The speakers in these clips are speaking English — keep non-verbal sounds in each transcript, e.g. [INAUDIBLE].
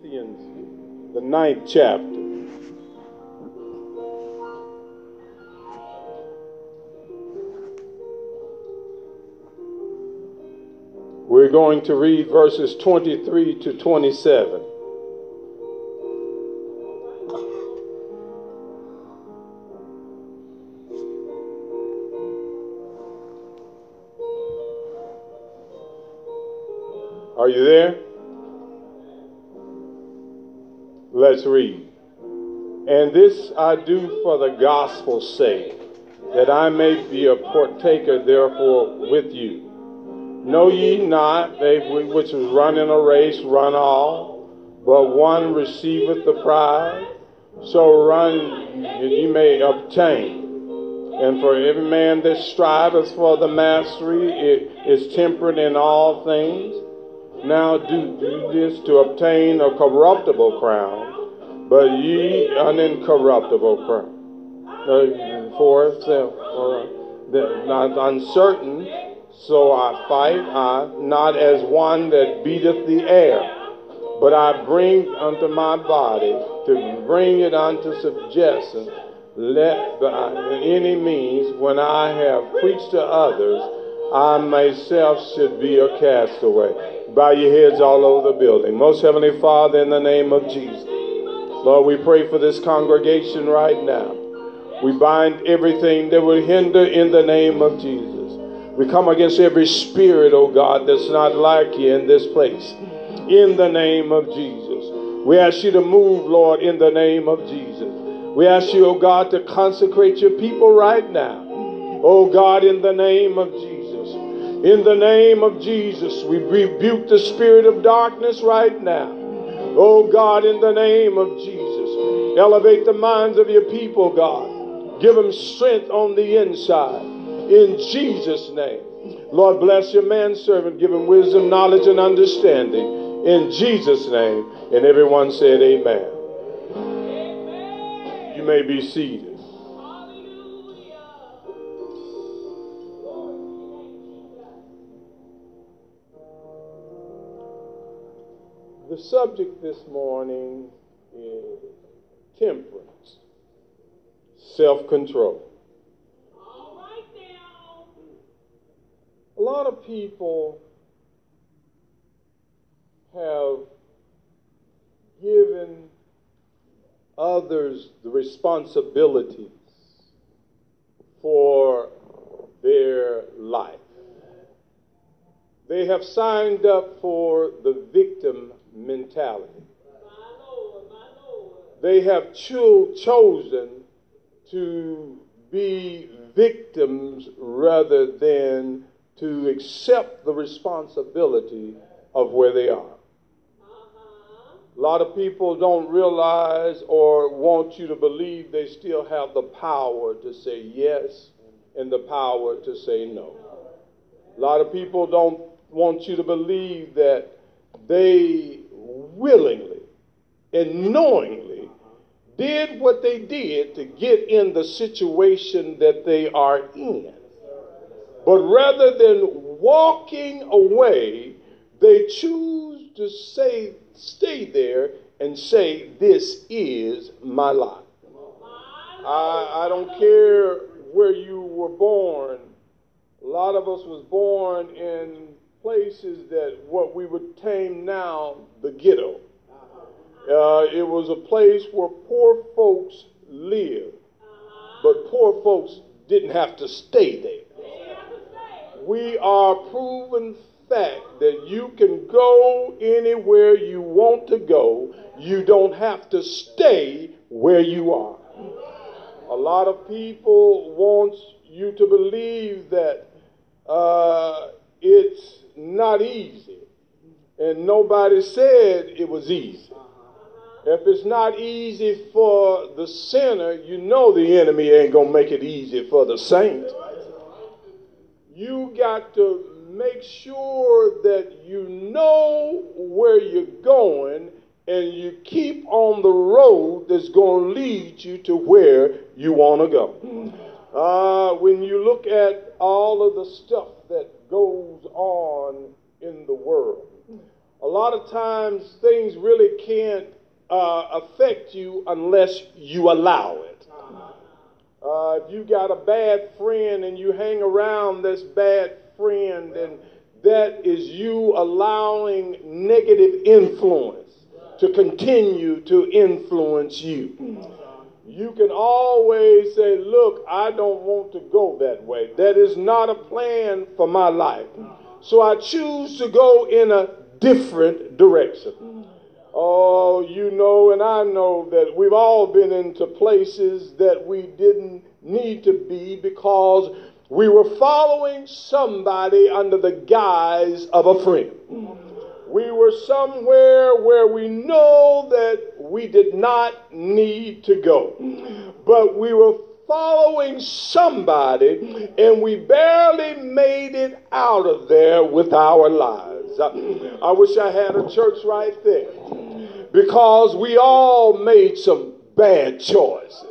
Corinthians, the ninth chapter. We're going to read verses 23 to 27. Are you there? Let's read. And this I do for the gospel's sake, that I may be a partaker therefore with you. Know ye not they which is running a race run all, but one receiveth the prize? So run and ye may obtain. And for every man that striveth for the mastery it is temperate in all things. Now do, do this to obtain a corruptible crown, but ye an incorruptible crown. For itself, uh, not uncertain, so I fight, I not as one that beateth the air, but I bring unto my body to bring it unto subjection, let by any means, when I have preached to others, I myself should be a castaway. Bow your heads all over the building. Most Heavenly Father, in the name of Jesus. Lord, we pray for this congregation right now. We bind everything that would hinder in the name of Jesus. We come against every spirit, oh God, that's not like you in this place. In the name of Jesus. We ask you to move, Lord, in the name of Jesus. We ask you, oh God, to consecrate your people right now. Oh God, in the name of Jesus. In the name of Jesus, we rebuke the spirit of darkness right now. Oh God, in the name of Jesus, elevate the minds of your people, God. Give them strength on the inside. In Jesus' name. Lord, bless your manservant. Give him wisdom, knowledge, and understanding. In Jesus' name. And everyone said, Amen. You may be seated. The subject this morning is temperance, self control. A lot of people have given others the responsibilities for their life. They have signed up for the victim mentality. They have cho- chosen to be victims rather than to accept the responsibility of where they are. A lot of people don't realize or want you to believe they still have the power to say yes and the power to say no. A lot of people don't want you to believe that they willingly and knowingly did what they did to get in the situation that they are in. But rather than walking away, they choose to say, stay there and say, This is my life. I, I don't care where you were born. A lot of us was born in places that what we would tame now the ghetto. Uh, it was a place where poor folks lived, but poor folks didn't have to stay there. We are proven fact that you can go anywhere you want to go. You don't have to stay where you are. A lot of people want you to believe that uh, it's not easy. And nobody said it was easy. If it's not easy for the sinner, you know the enemy ain't going to make it easy for the saint. You got to make sure that you know where you're going and you keep on the road that's going to lead you to where you want to go. Uh, when you look at all of the stuff goes on in the world, a lot of times things really can't uh, affect you unless you allow it. Uh, if you got a bad friend and you hang around this bad friend, and that is you allowing negative influence to continue to influence you. You can always say, Look, I don't want to go that way. That is not a plan for my life. So I choose to go in a different direction. Oh, you know, and I know that we've all been into places that we didn't need to be because we were following somebody under the guise of a friend. We were somewhere where we know that we did not need to go, but we were following somebody and we barely made it out of there with our lives. I, wish I had a church right there because we all made some bad choices.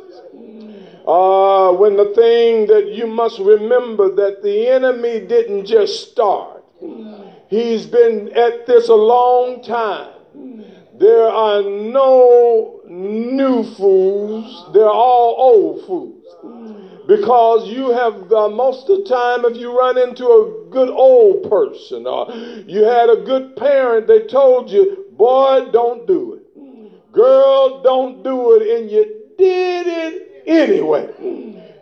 Uh, when the thing that you must remember that the enemy didn't just start, he's been at this a long time. There are no new fools, they're all old fools. Because you have, uh, most of the time, if you run into a good old person or you had a good parent, they told you, boy, don't do it. Girl, don't do it. And you did it anyway.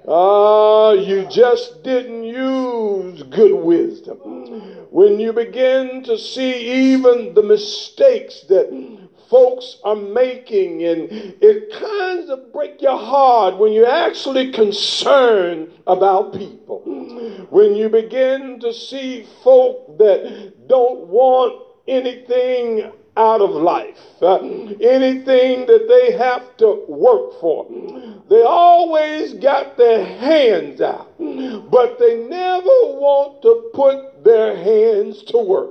Ah, uh, you just didn't use good wisdom. When you begin to see even the mistakes that folks are making, and it kind of break your heart when you're actually concerned about people. When you begin to see folk that don't want anything out of life, uh, anything that they have to work for. They always got their hands out, but they never want to put their hands to work.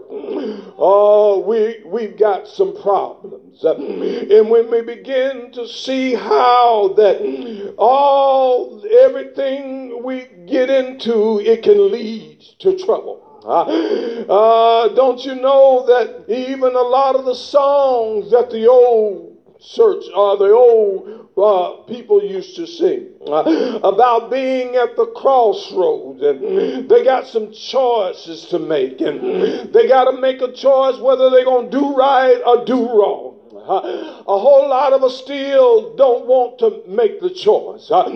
Oh, we, we've got some problems. Uh, and when we begin to see how that all, everything we get into, it can lead to trouble. [GASPS] Uh, don't you know that even a lot of the songs that the old church or uh, the old uh, people used to sing uh, about being at the crossroads and they got some choices to make and they got to make a choice whether they're going to do right or do wrong uh, a whole lot of us still don't want to make the choice. Uh,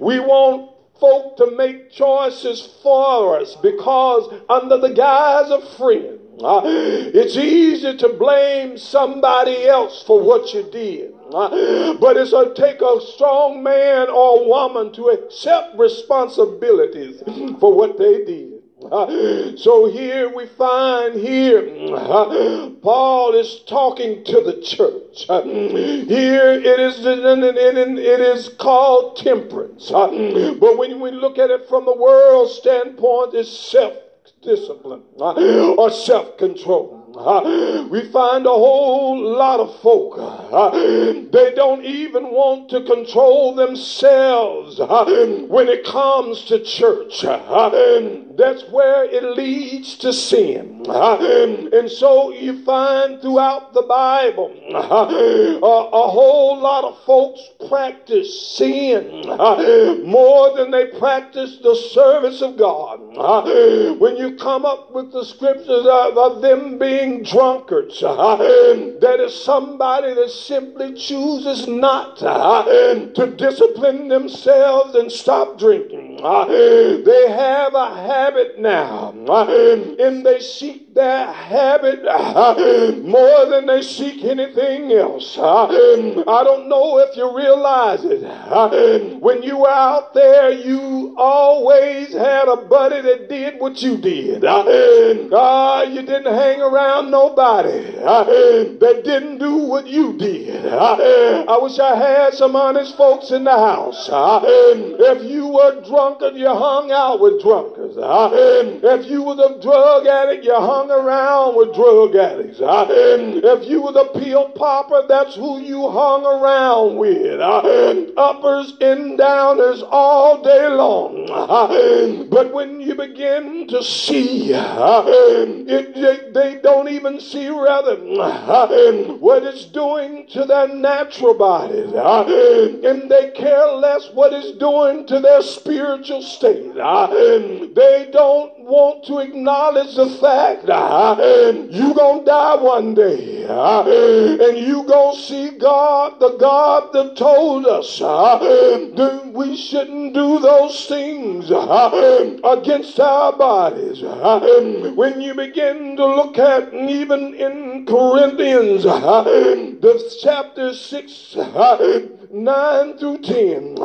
we want folk to make choices for us because under the guise of friend, uh, it's easy to blame somebody else for what you did. Uh, but it's going to take a strong man or woman to accept responsibilities for what they did. So here we find here Paul is talking to the church. Here it is it is called temperance. but when we look at it from the world standpoint, it's self discipline or self control. Uh, we find a whole lot of folk. Uh, they don't even want to control themselves uh, when it comes to church. That's where it leads to sin. Uh-huh. And so you find throughout the Bible uh-huh, a whole lot of folks practice sin uh-huh, more than they practice the service of God. When you come up with the scriptures of them being drunkards. That is somebody that simply chooses not to discipline themselves and stop drinking. They have a habit now, and they seek their habit more than they seek anything else. I don't know if you realize it. When you were out there, you always had a buddy that did what you did. Uh, you didn't hang around nobody uh, that didn't do what you did. Uh, I wish I had some honest folks in the house. Uh, if you were drunk drunkard, you hung out with drunkards. If you was a drug addict, you hung around with drug addicts. If you was a pill popper, that's who you hung around with. Uppers and downers all day long. But when you begin to see, it, they, they don't even see rather what it's doing to their natural bodies. And they care less what it's doing to their spiritual state. They don't want to acknowledge the fact uh, you're going to die one day. Uh, and you going to see God, the God that told us uh, we shouldn't do those things against our bodies. When you begin to look at even in Corinthians, the chapter 6, 9 through 10, [LAUGHS]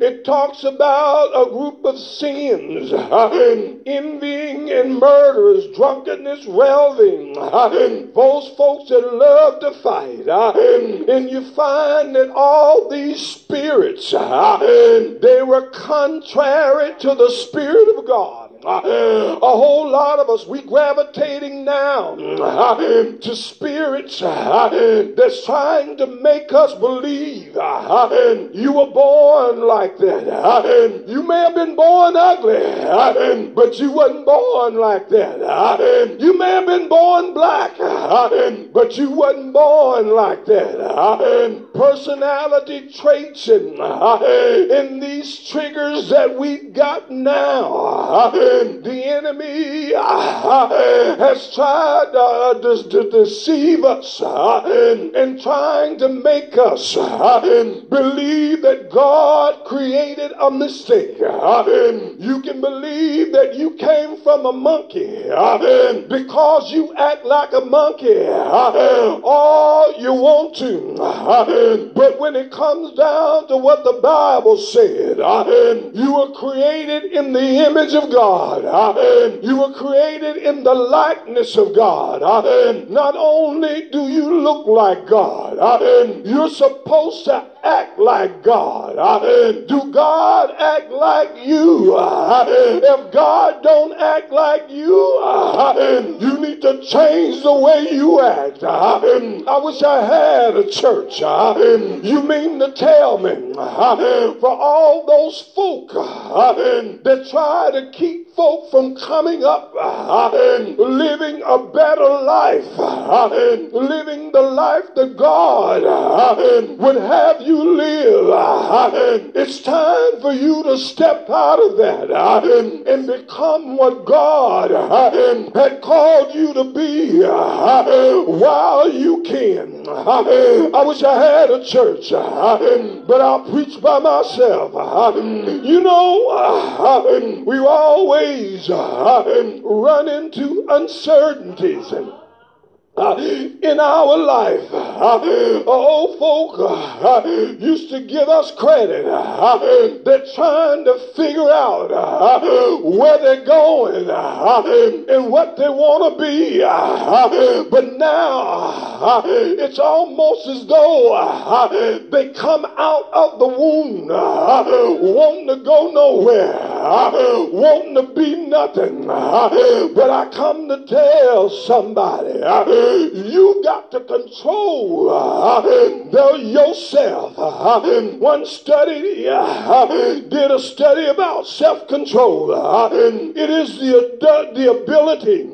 it talks about a group of sins [LAUGHS] envying and murderers, drunkenness, raving, [LAUGHS] those folks that love to fight. And you find that all these spirits, they were contrary to the Spirit of God. A whole lot of us, we gravitating now to spirits that's trying to make us believe you were born like that. You may have been born ugly, but you wasn't born like that. You may have been born black, but you wasn't born like that. Personality traits and, and these triggers that we've got now the enemy uh, has tried uh, to, to, deceive us uh, and trying to make us believe that God created a mistake. You can believe that you came from a monkey because you act like a monkey all you want to. But when it comes down to what the Bible said, you were created in the image of God. God. Uh, you were created in the likeness of God. Uh, not only do you look like God, uh, you're supposed to act like God? Do God act like you? If God don't act like you, you need to change the way you act. I wish I had a church. You mean to tell me for all those folk that try to keep folk from coming up living a better life, living the life that God would have you live. Uh, it's time for you to step out of that uh, and become what God uh, had called you to be while you can. I wish I had a church, but I'll preach by myself. You know, we always run into uncertainties uh, in our life. Old folk uh, used to give us credit. They're trying to figure out where they're going and what they want to be. But now it's almost as though they come out of the womb wanting to go nowhere, [LAUGHS] wanting to be nothing. [LAUGHS] But I come to tell somebody [LAUGHS] you got to control yourself. One study did a study about self-control. Uh, it is the, the, ability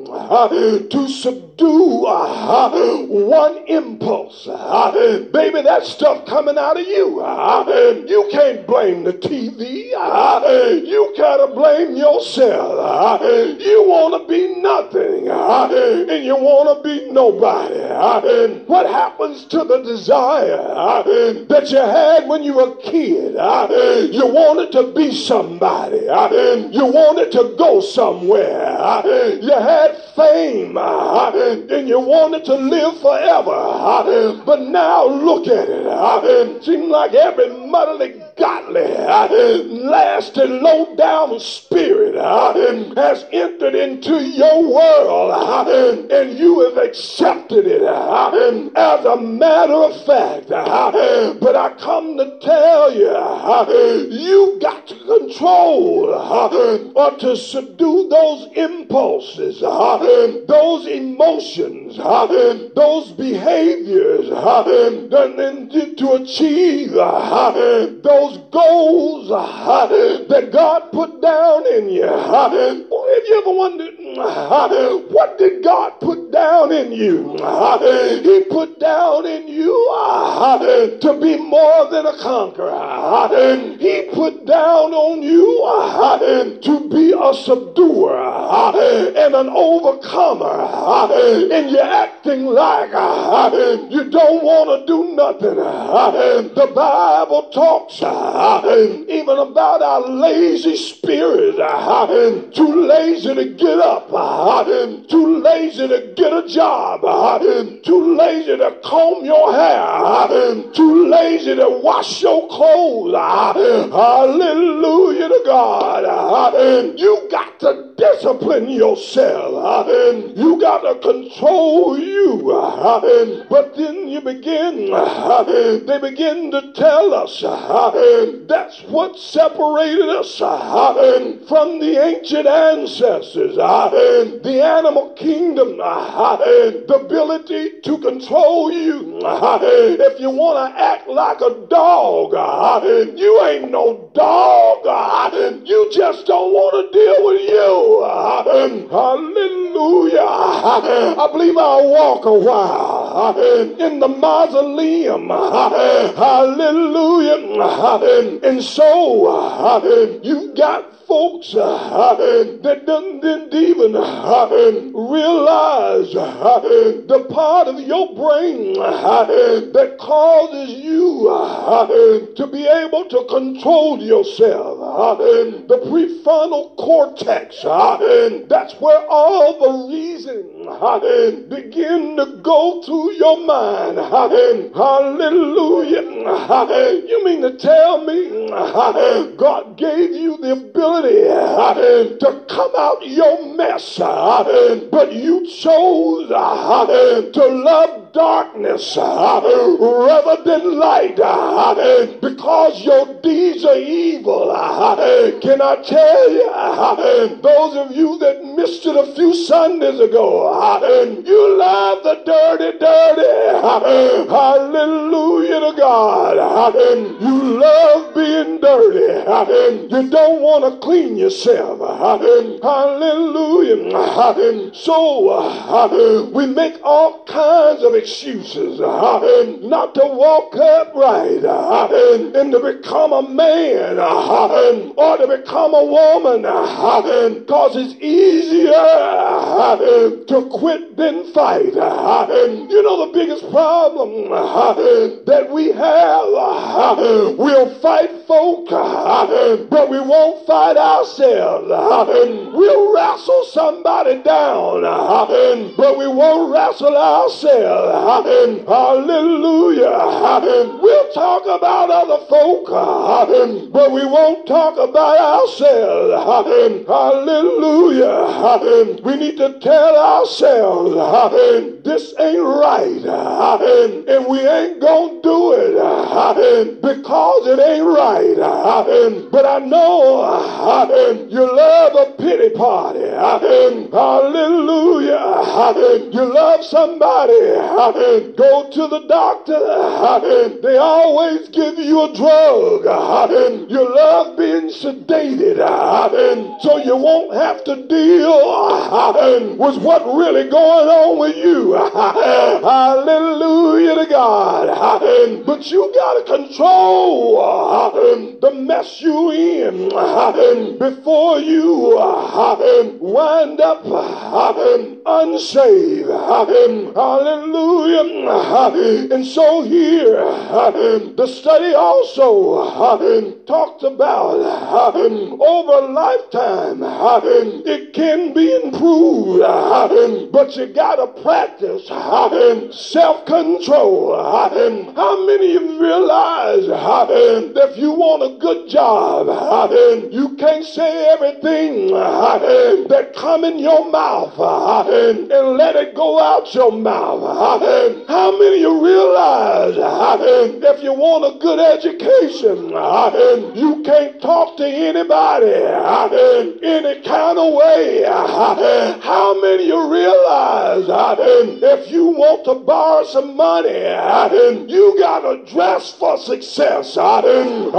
to subdue uh, one impulse. Uh, baby, that stuff coming out of you. Uh, you can't blame the TV. Uh, you gotta blame yourself. you want to be nothing, and you want to be no nobody. What happens to the desire that you had when you were a kid? You wanted to be somebody. You wanted to go somewhere. You had fame and you wanted to live forever. But now look at it. Seems like every muddling ungodly, uh, lasting, low down spirit uh, has entered into your world uh, and you have accepted it as a matter of fact. But I come to tell you, you got to control or to subdue those impulses, those emotions, those behaviors, and to achieve those goals uh, that God put down in you. Have you ever wondered uh, what did God put down in you? Uh, he put down in you to be more than a conqueror. He put down on you to be a subduer and an overcomer. And you're acting like you don't want to do nothing. The Bible talks even about our lazy spirit, too lazy to get up, too lazy to get a job, too lazy to comb your hair, too lazy to wash your clothes. Ah, hallelujah to God. Ah, you got to discipline yourself. Uh, you got to control you. Uh, but then you begin, uh, they begin to tell us that's what separated us from the ancient ancestors. The animal kingdom, the ability to control you. If you want to act like a dog, you ain't no dog. You just don't want to deal with you. Hallelujah. I believe I'll walk a while in the mausoleum. Hallelujah. And so uh, you got folks uh, that didn't even uh, realize uh, the part of your brain uh, that causes you uh, to be able to control yourself. Uh, the prefrontal cortex, that's where all the reason begin to go through your mind. Hallelujah. You mean to tell me God gave you the ability ability to come out your mess, but you chose to love darkness uh, rather than light uh, because your deeds are evil. Uh, can I tell you, those of you that missed it a few Sundays ago, you love the dirty, dirty. Hallelujah to God. You love being dirty. You don't want to clean yourself. Hallelujah. So we make all kinds of excuses uh, not to walk upright uh, and to become a man uh, or to become a woman because it's easier to quit than fight. You know the biggest problem that we have, we'll fight folk, but we won't fight ourselves. We'll wrestle somebody down, but we won't wrestle ourselves. Hallelujah. We'll talk about other folk, but we won't talk about ourselves. Hallelujah. We need to tell ourselves this ain't right. And we ain't to do it because it ain't right. But I know you love a pity party. Hallelujah. You love somebody go to the doctor. They always give you a drug. You love being sedated. So you won't have to deal with what really going on with you. Hallelujah to God. But you got to control the mess you in before you wind up unsaved. Hallelujah. And so here, the study also talked about over a lifetime, it can be improved, but you got to practice self control. How many of you realize if you want a good job, you can't say everything that come in your mouth and let it go out your mouth? How many of you realize if you want a good education, you can't talk to anybody in any kind of way? How many of you realize if you want to borrow some money, you got to dress for success? Hallelujah.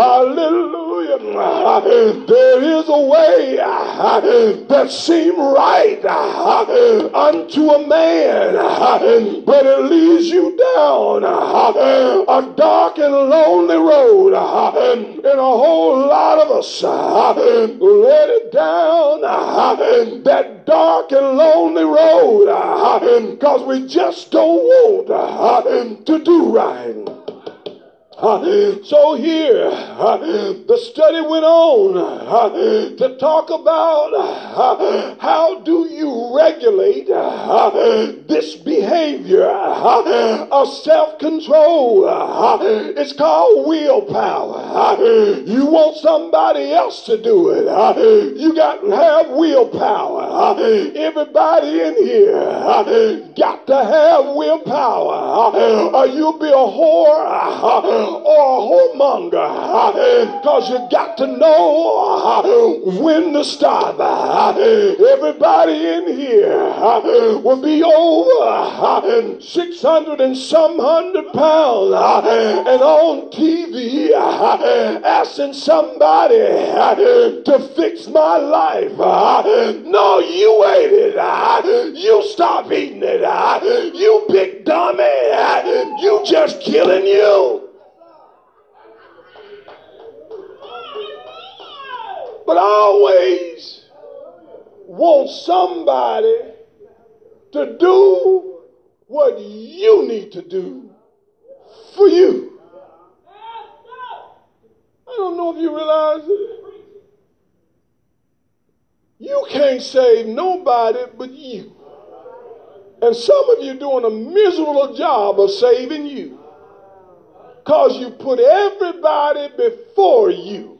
There is a way that seems right unto a man, [LAUGHS] but it leads you down [LAUGHS] a dark and lonely road. [LAUGHS] And a whole lot of us let it down that dark and lonely road because we just don't want to do right. [LAUGHS] So here, [LAUGHS] the study went on [LAUGHS] to talk about how do you regulate this behavior of self-control. it's called willpower. you want somebody else to do it. you got to have willpower. Everybody in here got to have willpower or you'll be a whore or a whoremonger because you got to know when to stop. Everybody in here will be over 600 and some hundred pounds and on TV asking somebody to fix my life. No, you ate it. Out, you stop eating it. Out, you big dummy. You just killing you. but I always want somebody to do what you need to do for you. I don't know if you realize it. You can't save nobody but you. And some of you doing a miserable job of saving you. Because you put everybody before you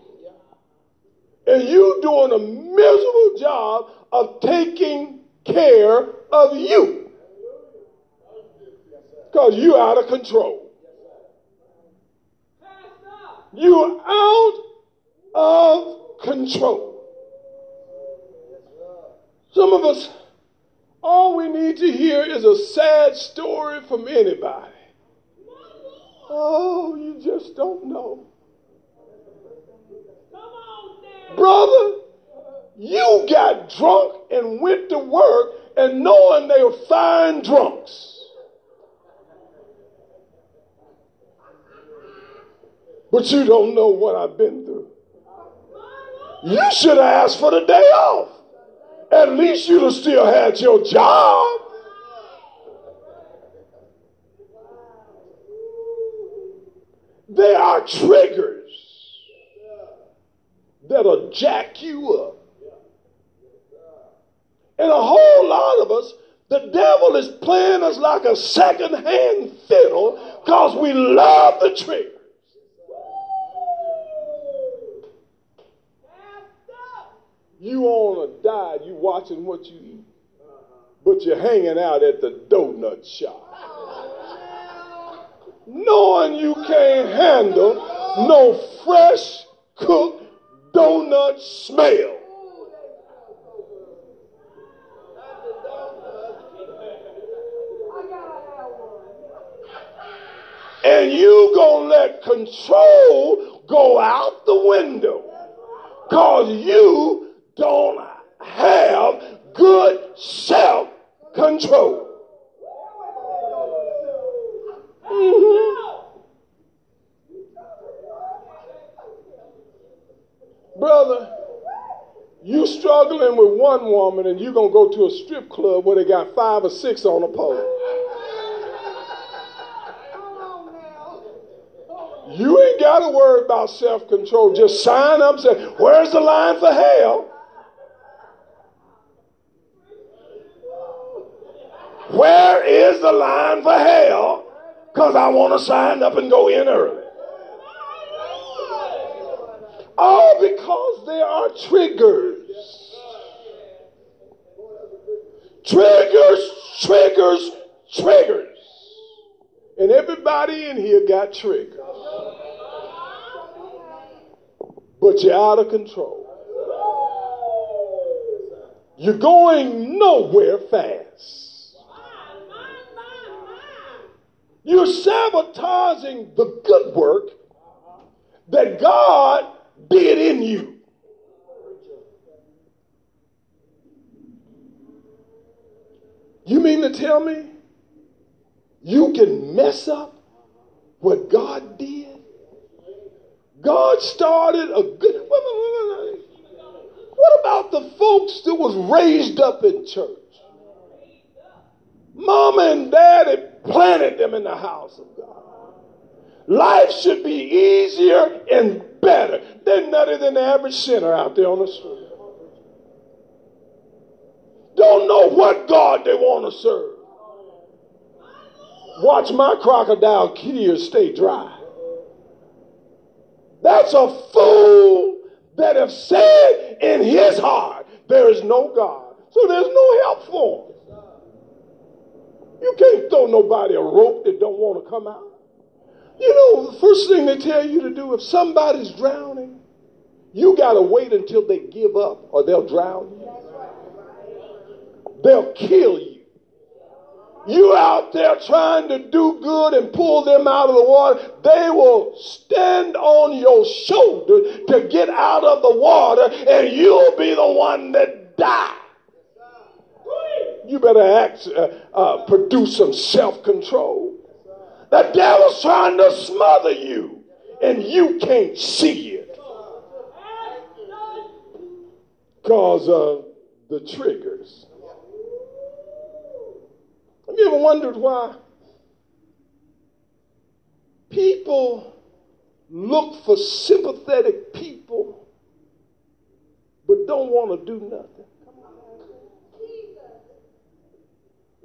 and you doing a miserable job of taking care of you because you out of control. You're out of control. Some of us, all we need to hear is a sad story from anybody. Oh, you just don't know. Brother, you got drunk and went to work and knowing they were fine drunks. But you don't know what I've been through. You should have asked for the day off. At least you'd have still had your job. They are triggers that'll jack you up. And a whole lot of us, the devil is playing us like a second-hand fiddle because we love the triggers. You on a diet, you watching what you eat, but you're hanging out at the donut shop. Knowing you can't handle no fresh cooked donut smell. And you gonna let control go out the window because you don't have good self control. Mm-hmm. Brother, You struggling with one woman and you gonna go to a strip club where they got five or six on a pole. You ain't got to worry about self control. Just sign up and say, Where's the line for hell? Where is the line for hell? Because I want to sign up and go in early. All because there are triggers. Triggers, triggers, triggers. And everybody in here got triggers. But you're out of control. You're going nowhere fast. You're sabotaging the good work that God did in you. You mean to tell me you can mess up what God did? God started a good. What about the folks that was raised up in church? Mama and daddy planted them in the house of God. Life should be easier and better. They're nuttier than the average sinner out there on the street. Don't know what God they want to serve. Watch my crocodile tears stay dry. That's a fool that have said in his heart there is no God. So there's no help for him. You can't throw nobody a rope that don't want to come out. You know, the first thing they tell you to do if somebody's drowning, you got to wait until they give up or they'll drown you. They'll kill you. You out there trying to do good and pull them out of the water, they will stand on your shoulder to get out of the water, and you'll be the one that die. You better act, uh, uh, produce some self control. The devil's trying to smother you, and you can't see it because of the triggers. Have you ever wondered why people look for sympathetic people but don't want to do nothing?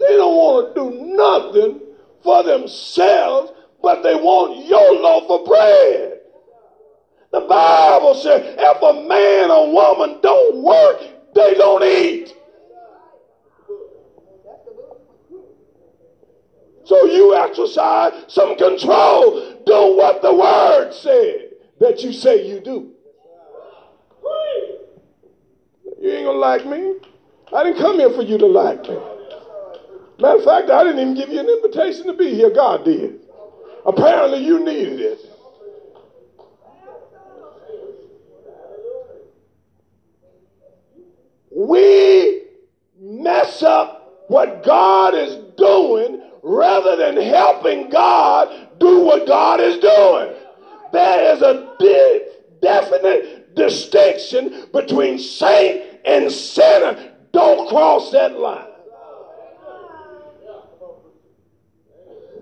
They don't want to do nothing for themselves, but they want your loaf of bread. The Bible says if a man or woman don't work, they don't eat. So you exercise some control. Do what the word said that you say you do. You ain't gonna like me. I didn't come here for you to like me. Matter of fact, I didn't even give you an invitation to be here. God did. Apparently, you needed it. We mess up what God is doing rather than helping God do what God is doing. There is a de- definite distinction between saint and sinner. Don't cross that line.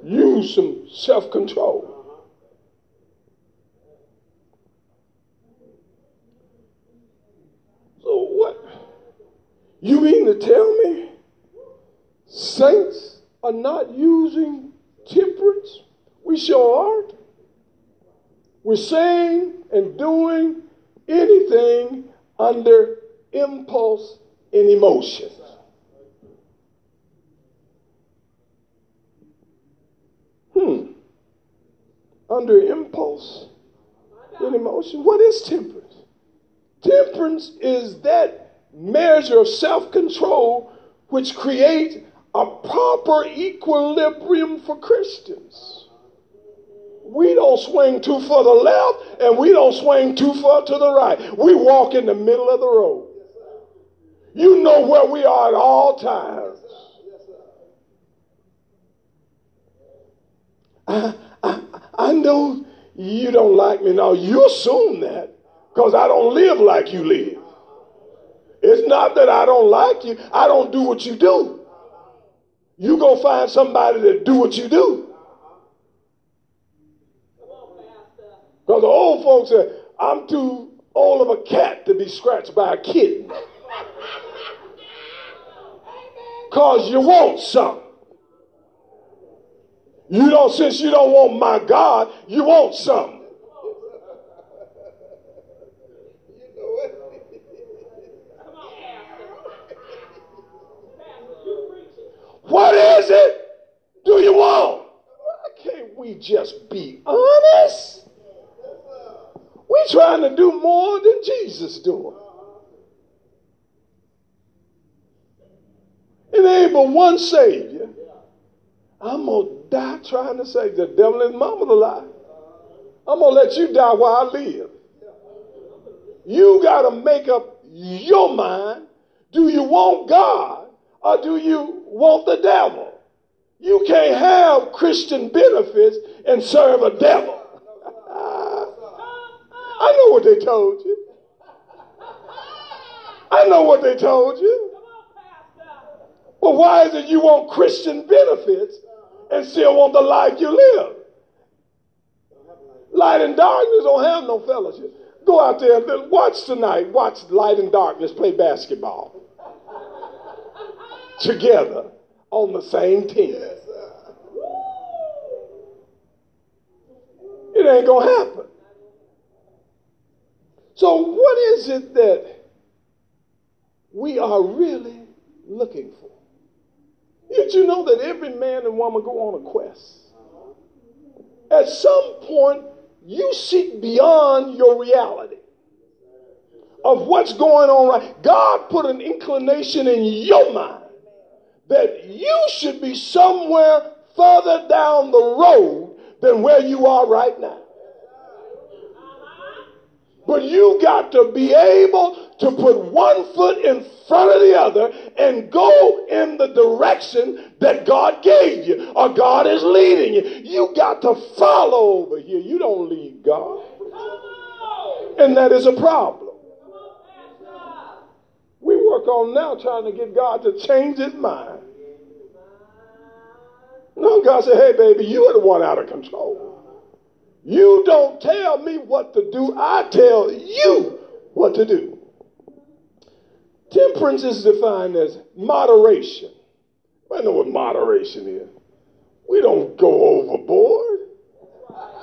Use some self control. So, what? You mean to tell me saints are not using temperance, we sure aren't. We're saying and doing anything under impulse and emotion. Under impulse and emotion. What is temperance? Temperance is that measure of self control which creates a proper equilibrium for Christians. We don't swing too far to the left and we don't swing too far to the right. We walk in the middle of the road. You know where we are at all times. I, I, know you don't like me now. You assume that because I don't live like you live. It's not that I don't like you. I don't do what you do. You go find somebody that do what you do. Because the old folks say, I'm too old of a cat to be scratched by a kitten. Because you want some. You don't, since you don't want my God, you want some. What is it do you want? Why can't we just be honest? We're trying to do more than Jesus doing. It ain't but one Savior. I'm going to die trying to save the devil and mama to lie. I'm going to let you die while I live. You got to make up your mind. Do you want God or do you want the devil? You can't have Christian benefits and serve a devil. [LAUGHS] I know what they told you. I know what they told you. But why is it you want Christian benefits and still want the life you live? Light and darkness don't have no fellowship. Go out there and watch tonight. Watch light and darkness play basketball together on the same team. It ain't going to happen. So, what is it that we are really looking for? Did you know that every man and woman go on a quest? At some point, you seek beyond your reality of what's going on right. God put an inclination in your mind that you should be somewhere further down the road than where you are right now. But you got to be able to put one foot in front of the other and go in the direction that God gave you or God is leading you. You got to follow over here. You don't lead God. And that is a problem. We work on now trying to get God to change his mind. No, God said, hey, baby, you are the one out of control. You don't tell me what to do, I tell you what to do. Temperance is defined as moderation. I know what moderation is. We don't go overboard.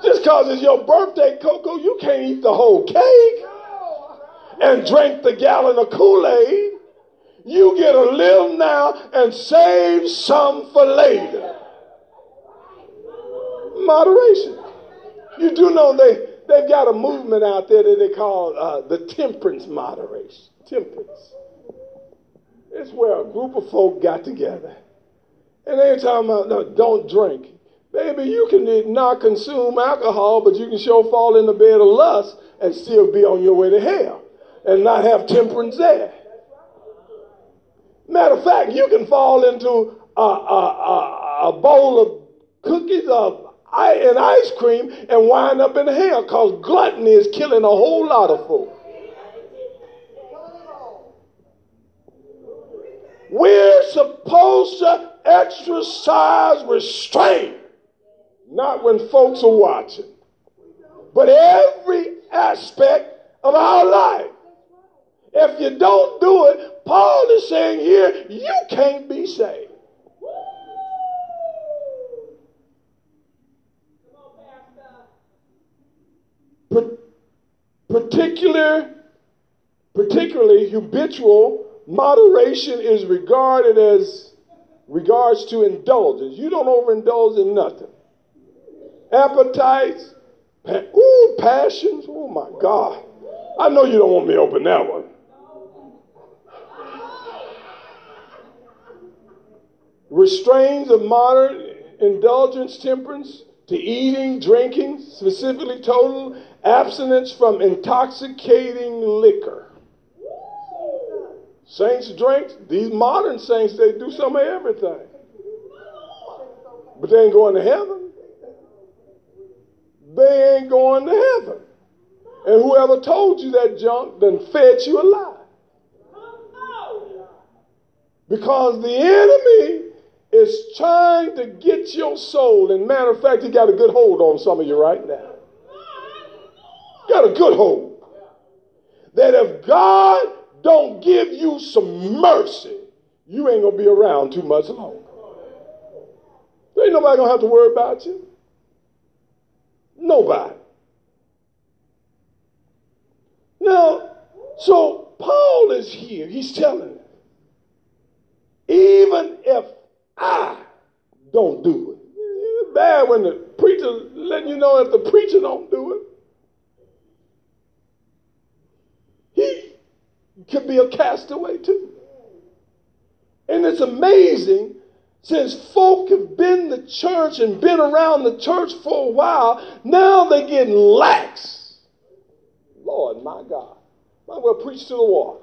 Just because it's your birthday, Coco, you can't eat the whole cake and drink the gallon of Kool Aid. You get a live now and save some for later. Moderation. You do know they, they've got a movement out there that they call uh, the temperance moderation. Temperance. It's where a group of folk got together. And they're talking about, no, don't drink. Baby, you can not consume alcohol, but you can sure fall in the bed of lust and still be on your way to hell and not have temperance there. Matter of fact, you can fall into a, a, a, a bowl of cookies, of and ice cream and wind up in hell because gluttony is killing a whole lot of folk. We're supposed to exercise restraint, not when folks are watching, but every aspect of our life. If you don't do it, Paul is saying here, you can't be saved. particular, particularly habitual moderation is regarded as regards to indulgence. You don't overindulge in nothing. Appetites, pa- ooh, passions. Oh my God. I know you don't want me to open that one. Restrains of moderate indulgence, temperance, to eating, drinking, specifically total abstinence from intoxicating liquor. Saints drink, these modern saints, they do some of everything. But they ain't going to heaven. They ain't going to heaven. And whoever told you that junk then fed you a lie. Because the enemy is trying to get your soul. And matter of fact, he got a good hold on some of you right now. Got a good hold. That if God don't give you some mercy, you ain't gonna be around too much longer. Ain't nobody gonna have to worry about you. Nobody. Now, so Paul is here. He's telling us, even if I don't do it, it's bad when the preacher letting you know if the preacher don't do it. He could be a castaway too. And it's amazing since folk have been the church and been around the church for a while, now they're getting lax. Lord, my God. Might well preach to the wall.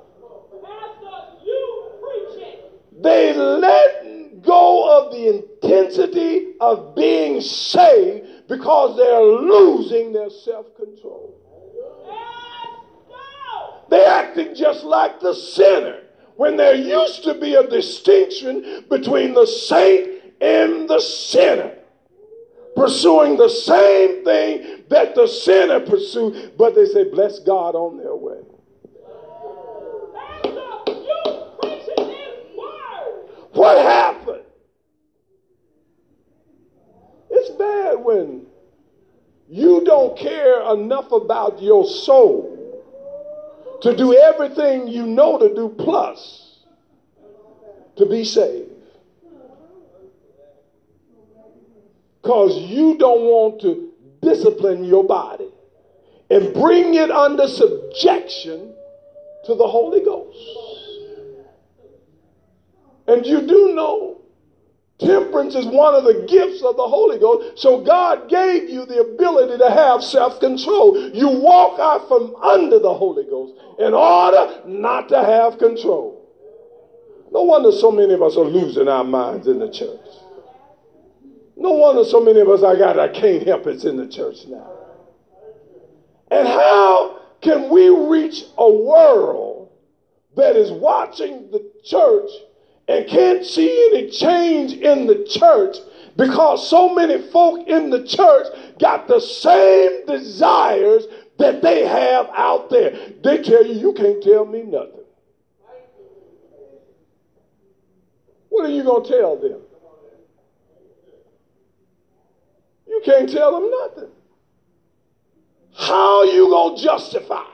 They let go of the intensity of being saved because they're losing their self control. They're acting just like the sinner when there used to be a distinction between the saint and the sinner, pursuing the same thing that the sinner pursued, but they say, Bless God on their way. What happened? It's bad when you don't care enough about your soul to do everything you know to do plus to be saved. Because you don't want to discipline your body and bring it under subjection to the Holy Ghost. And you do know Temperance is one of the gifts of the Holy Ghost. So God gave you the ability to have self control. You walk out from under the Holy Ghost in order not to have control. No wonder so many of us are losing our minds in the church. No wonder so many of us I got I can't help it's in the church now. And how can we reach a world that is watching the church and can't see any change in the church because so many folk in the church got the same desires that they have out there. They tell you, you can't tell me nothing. What are you going to tell them? You can't tell them nothing. How are you going to justify?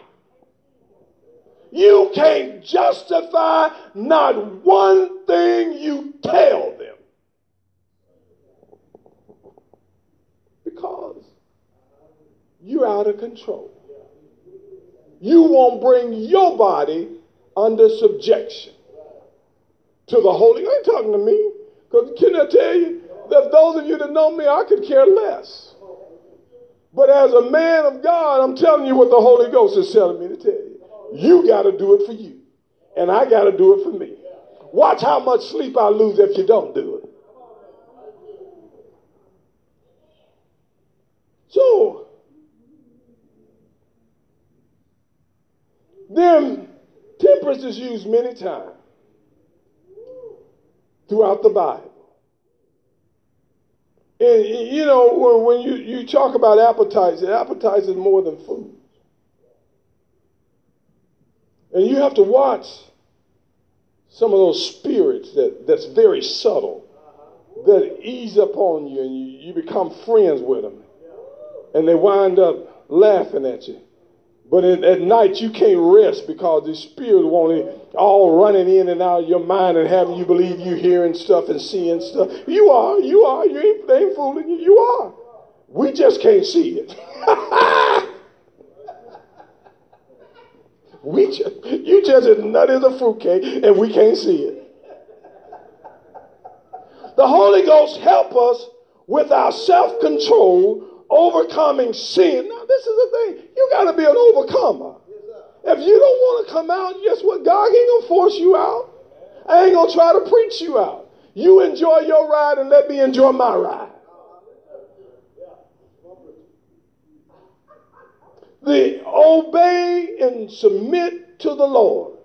You can't justify not one thing you tell them. Because you're out of control. You won't bring your body under subjection to the Holy. I ain't talking to me. Because can I tell you that those of you that know me, I could care less. But as a man of God, I'm telling you what the Holy Ghost is telling me to tell you. You got to do it for you. And I got to do it for me. Watch how much sleep I lose if you don't do it. So, then temperance is used many times throughout the Bible. And you know, when you, you talk about appetites, appetites is more than food. And you have to watch some of those spirits that, that's very subtle, that ease upon you and you, you become friends with them. And they wind up laughing at you. But in, at night, you can't rest because the spirits want all running in and out of your mind and having you believe you're hearing stuff and seeing stuff. You are, you are. You ain't, they ain't fooling you. You are. We just can't see it. [LAUGHS] We just, you just as nutty as a fruitcake, and we can't see it. The Holy Ghost help us with our self-control, overcoming sin. Now, this is the thing. You got to be an overcomer. If you don't want to come out, guess what? God ain't going to force you out. I ain't going to try to preach you out. You enjoy your ride and let me enjoy my ride. The obey and submit to the Lord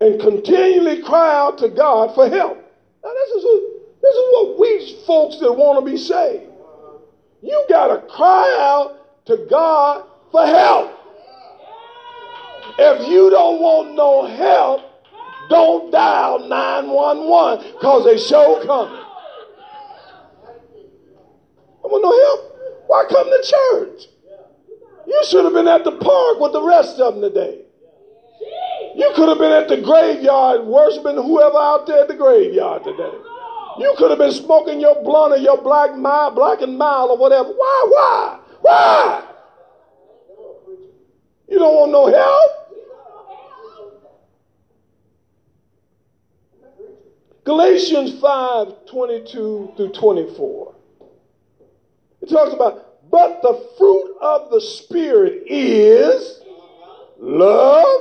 and continually cry out to God for help. Now, this is, what, this is what we folks that want to be saved. You got to cry out to God for help. If you don't want no help, don't dial 911 because they show coming. I want no help. Why come to church? You should have been at the park with the rest of them today. You could have been at the graveyard worshiping whoever out there at the graveyard today. You could have been smoking your blunt or your black mile, black and mild or whatever. Why? Why? Why? You don't want no help? Galatians 5 22 through 24. It talks about, but the fruit of the Spirit is love,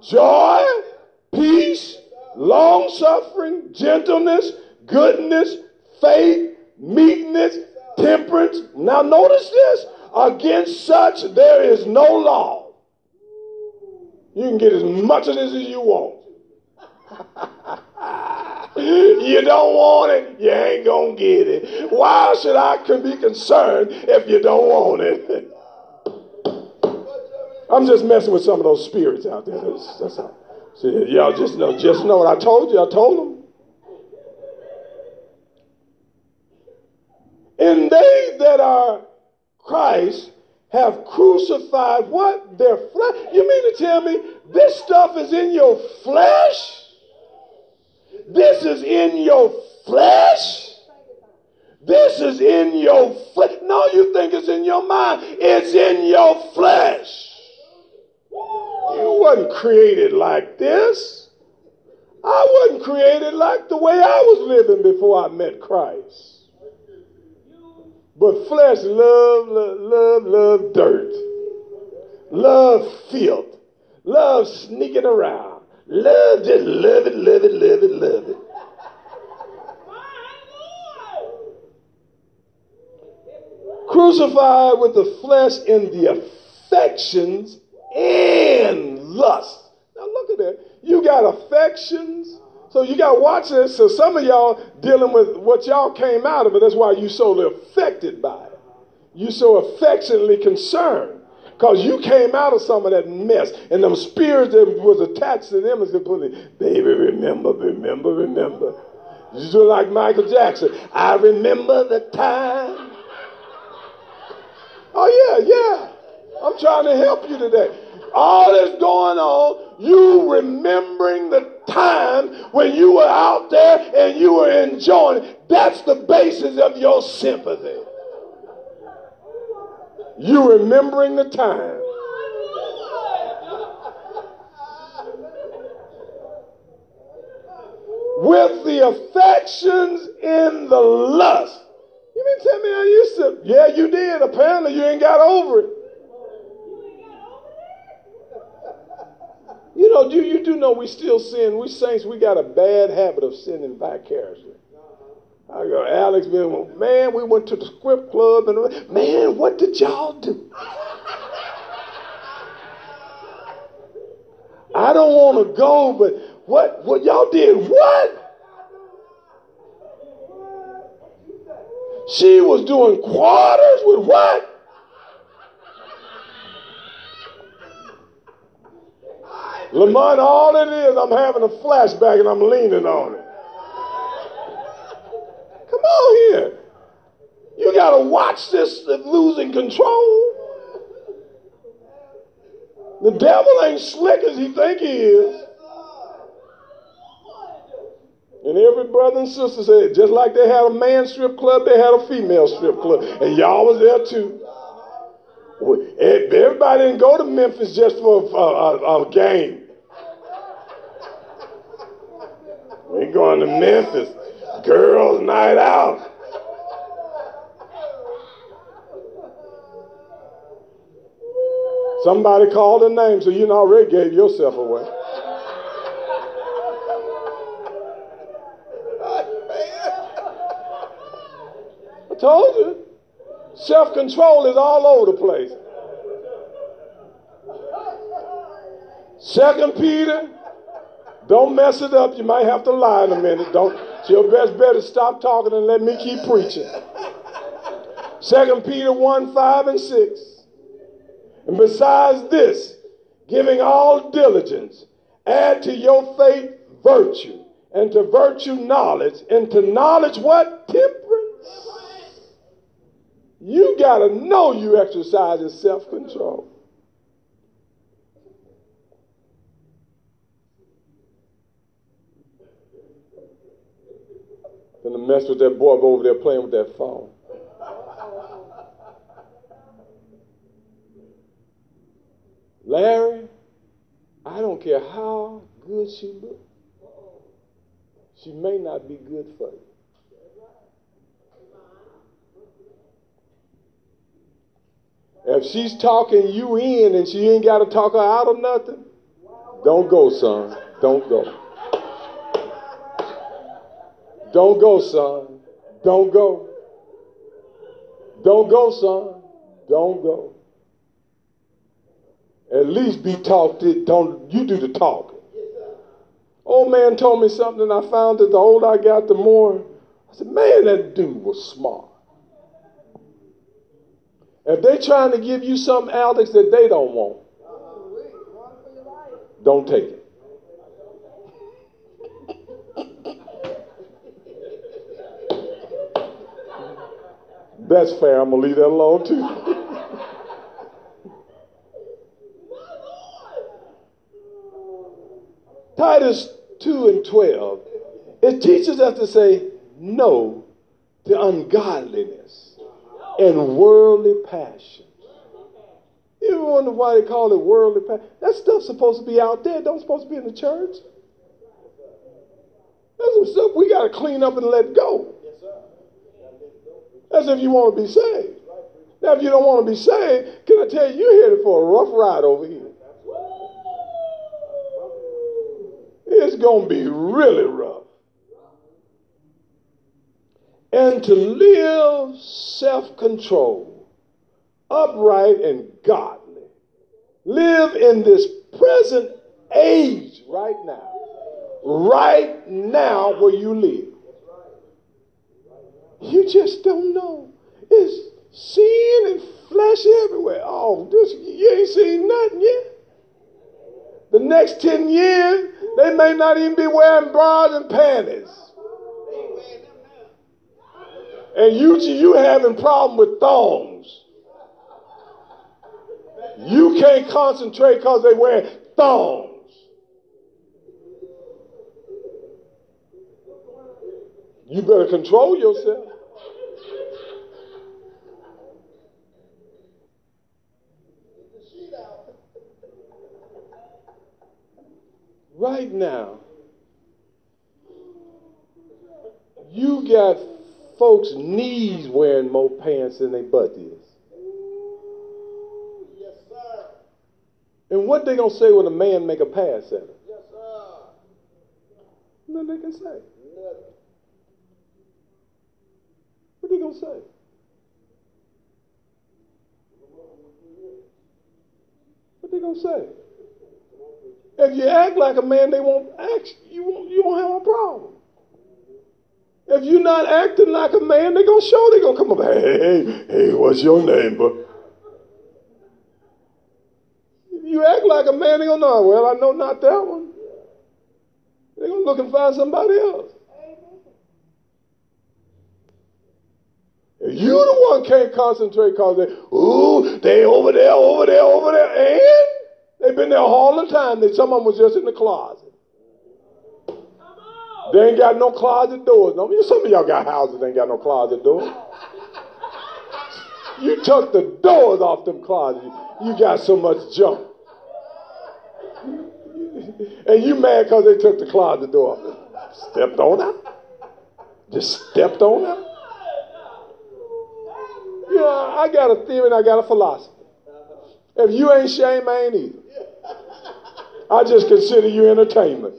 joy, peace, long suffering, gentleness, goodness, faith, meekness, temperance. Now, notice this against such there is no law. You can get as much of this as you want. [LAUGHS] you don't want it, you ain't gonna get it. Why should I be concerned if you don't want it? [LAUGHS] I'm just messing with some of those spirits out there. That's, that's all. See, y'all just know, just know what I told you. I told them. And they that are Christ have crucified what? Their flesh. You mean to tell me this stuff is in your flesh? This is in your flesh. This is in your flesh. No, you think it's in your mind. It's in your flesh. You wasn't created like this. I wasn't created like the way I was living before I met Christ. But flesh love, love, love, love dirt. Love filth. Love sneaking around. Love, just love it, love it, love it, love it. Crucified with the flesh in the affections and lust. Now look at that. You got affections. So you got to watch this. So some of y'all dealing with what y'all came out of it. That's why you so affected by it. You so affectionately concerned. Because you came out of some of that mess. And them spirits that was attached to them is putting, baby, remember, remember, remember. You do like Michael Jackson. I remember the time. Oh, yeah, yeah. I'm trying to help you today. All this going on, you remembering the time when you were out there and you were enjoying. That's the basis of your sympathy. You remembering the time. With the affections in the lust. You mean tell me I used to? Yeah, you did. Apparently, you ain't got over it. You ain't got over that? You know, you, you do know we still sin. We saints, we got a bad habit of sinning vicariously. I go, Alex, man, man, we went to the script club and man, what did y'all do? I don't want to go, but what what y'all did what? She was doing quarters with what? Lamont, all it is, I'm having a flashback and I'm leaning on it. Come on here. You got to watch this losing control. The devil ain't slick as he think he is. And every brother and sister said, just like they had a man strip club, they had a female strip club. And y'all was there too. Everybody didn't go to Memphis just for a, a, a game. We going to Memphis girls' night out. Somebody called a name, so you already gave yourself away. I told you. Self control is all over the place. Second Peter Don't mess it up. You might have to lie in a minute. Don't. It's your best bet is stop talking and let me keep preaching. Second Peter 1 5 and 6. And besides this, giving all diligence, add to your faith virtue, and to virtue knowledge, and to knowledge what? Temperance. You got to know you exercise self control. Gonna mess with that boy over there playing with that phone. Larry, I don't care how good she looks. She may not be good for you. If she's talking you in and she ain't got to talk her out of nothing, don't go, son. Don't go. Don't go, son. Don't go. Don't go, son. Don't go. At least be talked it. Don't you do the talking. Old man told me something, I found that the older I got, the more I said, man, that dude was smart. If they're trying to give you something, Alex, that they don't want, don't take it. That's fair. I'm going to leave that alone too. Titus 2 and 12, it teaches us to say no to ungodliness and worldly passion. You wonder why they call it worldly passion? That stuff's supposed to be out there. Don't supposed to be in the church. That's some stuff we got to clean up and let go. That's if you want to be saved. Now, if you don't want to be saved, can I tell you, you're headed for a rough ride over here. It's going to be really rough. And to live self control, upright and godly. Live in this present age right now. Right now where you live. You just don't know. It's sin and flesh everywhere. Oh, this you ain't seen nothing yet. The next 10 years, they may not even be wearing bras and panties. And you, you having problem with thongs. You can't concentrate because they wear thongs. You better control yourself. right now, you got folks' knees wearing more pants than they butt is. Yes, sir. And what they gonna say when a man make a pass at them? Yes, sir. Nothing they can say. Nothing. What they gonna say? What they gonna say? If you act like a man, they won't act. You won't. You won't have a problem. If you're not acting like a man, they're gonna show. They're gonna come up. Hey, hey, hey, what's your name, but you act like a man, they're gonna know. Oh, well, I know not that one. They're gonna look and find somebody else. If you the one can't concentrate because they, ooh, they over there, over there, over there, and They've been there all the time. They, some of them was just in the closet. They ain't got no closet doors. No, some of y'all got houses that ain't got no closet doors. You took the doors off them closets. You got so much junk. And you mad because they took the closet door. Stepped on them. Just stepped on them. Yeah, I got a theory and I got a philosophy. If you ain't shame, I ain't either. I just consider you entertainment.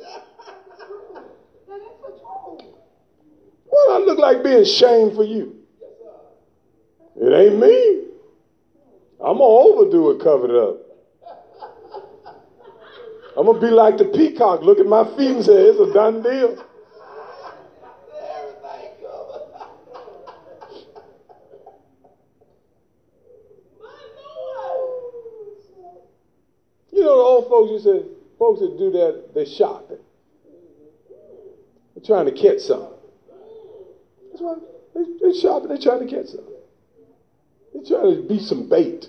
What I look like being shamed for you? It ain't me. I'm gonna overdo it, cover it up. I'm gonna be like the peacock. Look at my feet and say it's a done deal. Everything covered. You know the old folks said folks that do that, they're shopping. They're trying to catch something. That's why they, they're shopping, they're trying to catch something. They're trying to be some bait.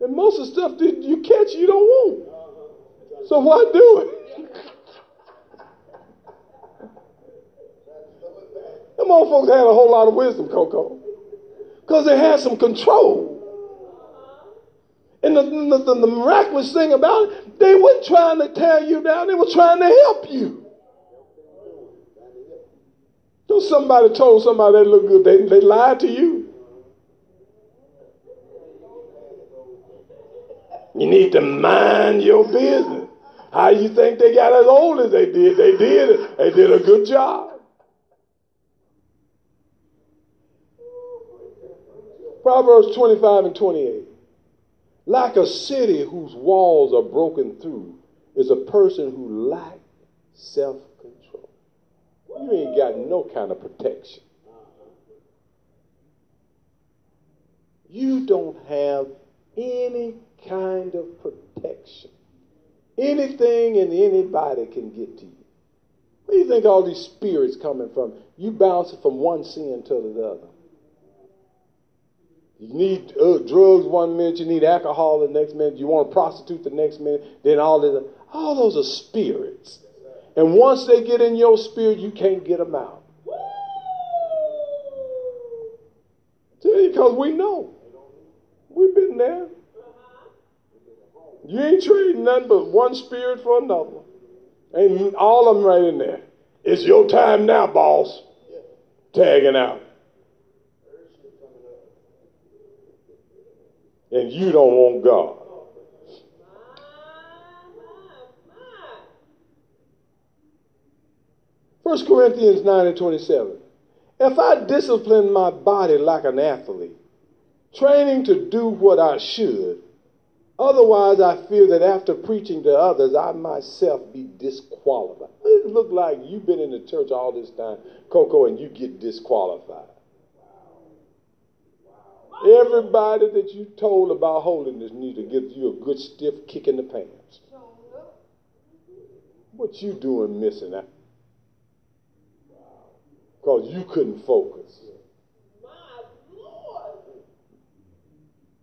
And most of the stuff that you catch, you don't want. So why do it? [LAUGHS] Them old folks had a whole lot of wisdom, Coco. Because they had some control. And the, the, the, the miraculous thing about it, they weren't trying to tear you down, they were trying to help you. So somebody told somebody they look good, they, they lied to you. You need to mind your business. How you think they got as old as they did? They did it. They did a good job. Proverbs 25 and 28. Like a city whose walls are broken through is a person who lacks self control. You ain't got no kind of protection. You don't have any kind of protection. Anything and anybody can get to you. Where do you think all these spirits coming from? You bounce from one sin to the other. You need uh, drugs one minute, you need alcohol the next minute, you want to prostitute the next minute, then all this. All those are spirits. And once they get in your spirit, you can't get them out. Because we know. We've been there. You ain't trading nothing but one spirit for another. And all of them right in there. It's your time now, boss. Tagging out. And you don't want God. First Corinthians 9 and 27. If I discipline my body like an athlete, training to do what I should, otherwise I fear that after preaching to others, I myself be disqualified. It look like you've been in the church all this time, Coco, and you get disqualified. Everybody that you told about holiness needs to give you a good stiff kick in the pants. What you doing missing out? Because you couldn't focus. My Lord.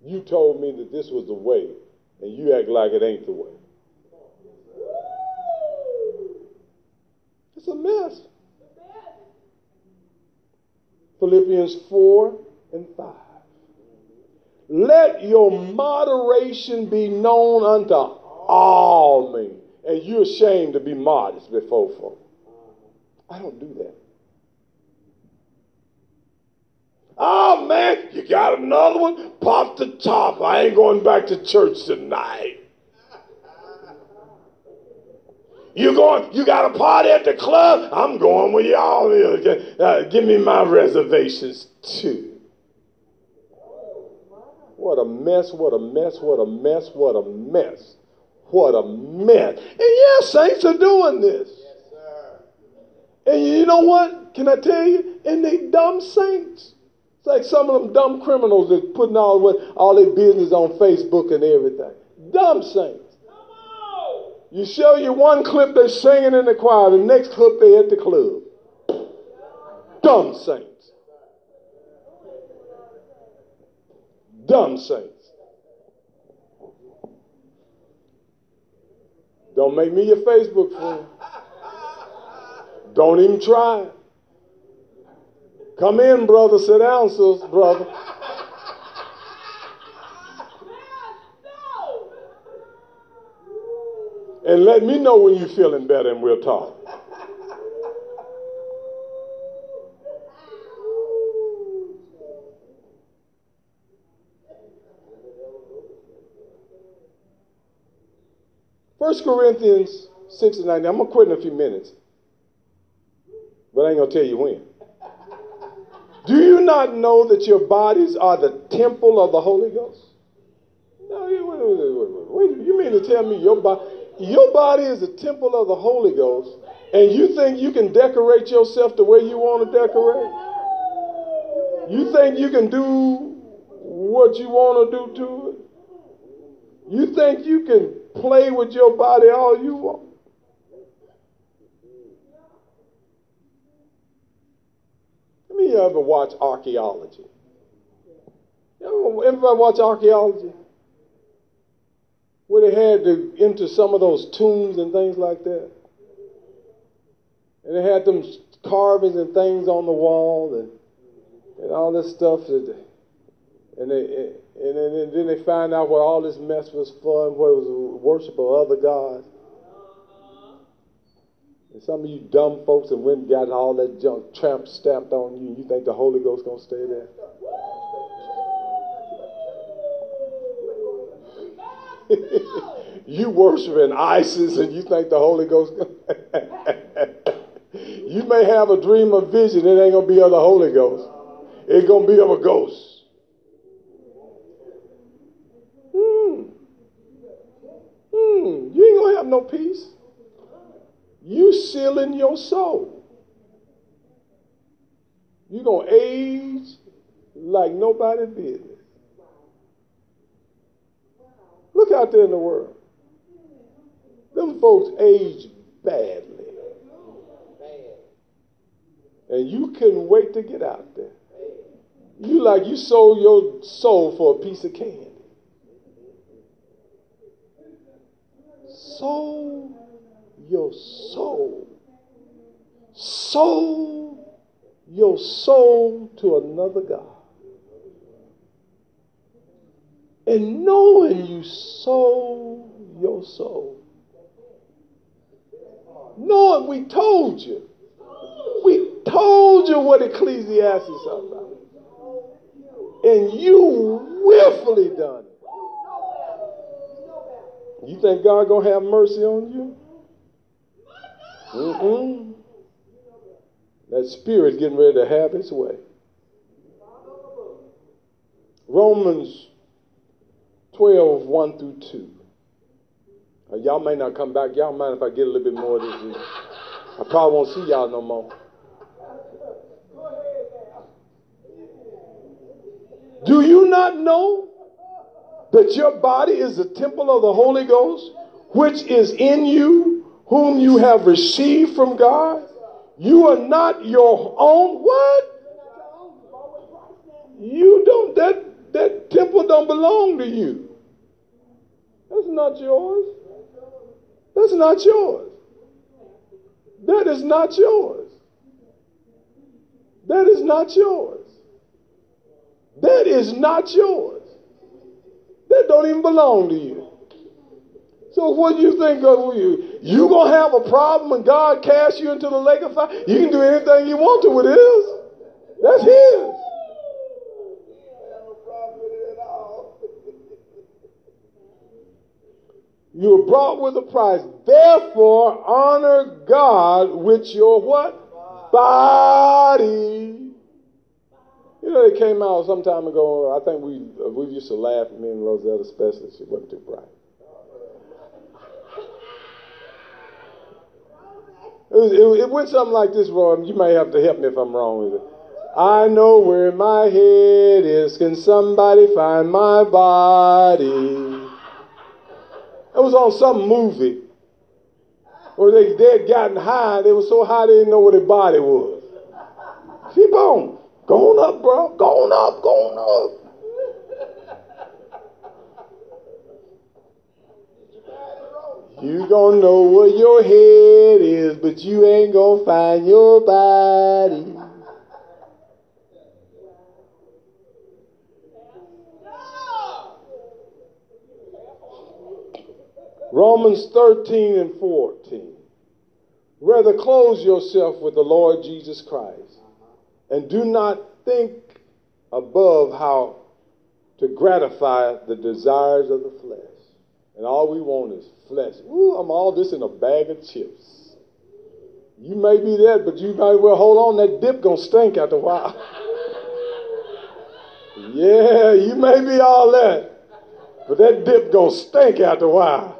You told me that this was the way, and you act like it ain't the way. It's a mess. Philippians 4 and 5. Let your moderation be known unto all men. And you're ashamed to be modest before folk. I don't do that. Oh man, you got another one? Pop the top. I ain't going back to church tonight. You going? You got a party at the club? I'm going with y'all. Uh, give me my reservations too. What a mess, what a mess, what a mess, what a mess. What a mess. And yeah, saints are doing this. Yes, sir. And you know what? Can I tell you? And they dumb saints. It's like some of them dumb criminals that putting all what all their business on Facebook and everything. Dumb saints. Come on. You show you one clip they're singing in the choir, the next clip they at the club. Dumb saints. Dumb saints. Don't make me your Facebook friend. Don't even try. Come in, brother. Sit down, sister, brother. And let me know when you're feeling better and we'll talk. First Corinthians 6 and 9. I'm going to quit in a few minutes. But I ain't going to tell you when. Do you not know that your bodies are the temple of the Holy Ghost? No, wait, wait, wait, wait. You mean to tell me your body, your body is a temple of the Holy Ghost, and you think you can decorate yourself the way you want to decorate? You think you can do what you want to do to it? You think you can play with your body all you want? Let me ever watch archaeology. You ever watch archaeology? Where they had to enter some of those tombs and things like that. And they had them carvings and things on the wall and, and all this stuff. That, and, they, and, then, and then they find out what all this mess was for and what was worship of other gods. And some of you dumb folks and got all that junk tramp stamped on you, you think the Holy Ghost gonna stay there? [LAUGHS] you worshiping ISIS and you think the Holy Ghost. [LAUGHS] you may have a dream or vision, it ain't gonna be of the Holy Ghost. It's gonna be of a ghost. You ain't gonna have no peace. You sealing your soul. You're gonna age like nobody business. Look out there in the world. Them folks age badly. And you couldn't wait to get out there. You like you sold your soul for a piece of candy. Sold your soul. Sold your soul to another God. And knowing you sold your soul. Knowing we told you. We told you what Ecclesiastes is about. And you willfully done. You think God gonna have mercy on you? Mm-mm. That spirit's getting ready to have its way. Romans 12, 1 through 2. Uh, y'all may not come back. Y'all mind if I get a little bit more of this? I probably won't see y'all no more. Do you not know that your body is the temple of the Holy Ghost, which is in you, whom you have received from God? You are not your own. What? You don't, that, that temple don't belong to you. That's not yours. That's not yours. That is not yours. That is not yours. That is not yours. That don't even belong to you. So what do you think of you? You gonna have a problem when God casts you into the lake of fire? You can do anything you want to with his. That's his. [LAUGHS] You were brought with a price. Therefore, honor God with your what? Body. You know, they came out some time ago. I think we we used to laugh, me and Rosetta especially. She wasn't too bright. It, was, it, it, went something like this, Roy. You may have to help me if I'm wrong with it. I know where my head is. Can somebody find my body? It was on some movie where they, they had gotten high. They were so high they didn't know where their body was. Keep on. Going up, bro. Going up, going up. You gonna know where your head is, but you ain't gonna find your body. Romans 13 and 14. Rather clothe yourself with the Lord Jesus Christ and do not think above how to gratify the desires of the flesh. And all we want is flesh. Ooh, I'm all this in a bag of chips. You may be that, but you might well hold on. That dip gonna stink after a while. [LAUGHS] yeah, you may be all that. But that dip gonna stink after a while.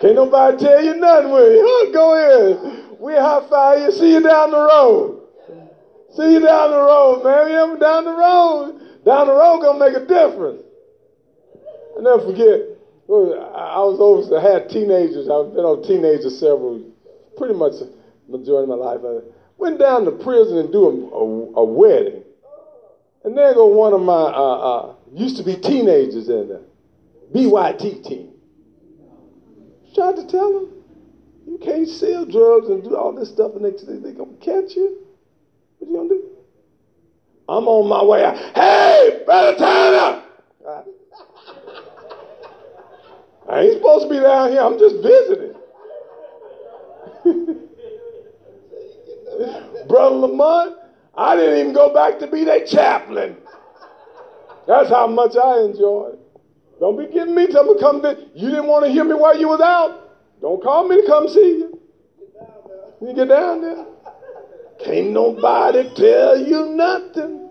Can't nobody tell you nothing with you. Oh, go ahead. We high five you. See you down the road. See you down the road, man. You down the road. Down the road gonna make a difference. I never forget. I was over. I had teenagers. I've been on teenagers several, pretty much majority of my life. I went down to prison and do a, a, a wedding, and there go one of my uh, uh, used to be teenagers in there, BYT team. Tried to tell them, you can't sell drugs and do all this stuff, and they they gonna catch you. What you gonna do? I'm on my way out. Hey, Brother Turner! I ain't supposed to be down here. I'm just visiting. [LAUGHS] Brother Lamont, I didn't even go back to be their chaplain. That's how much I enjoyed. Don't be giving me to come visit. You didn't want to hear me while you was out. Don't call me to come see you. You get down there. Can't nobody tell you nothing.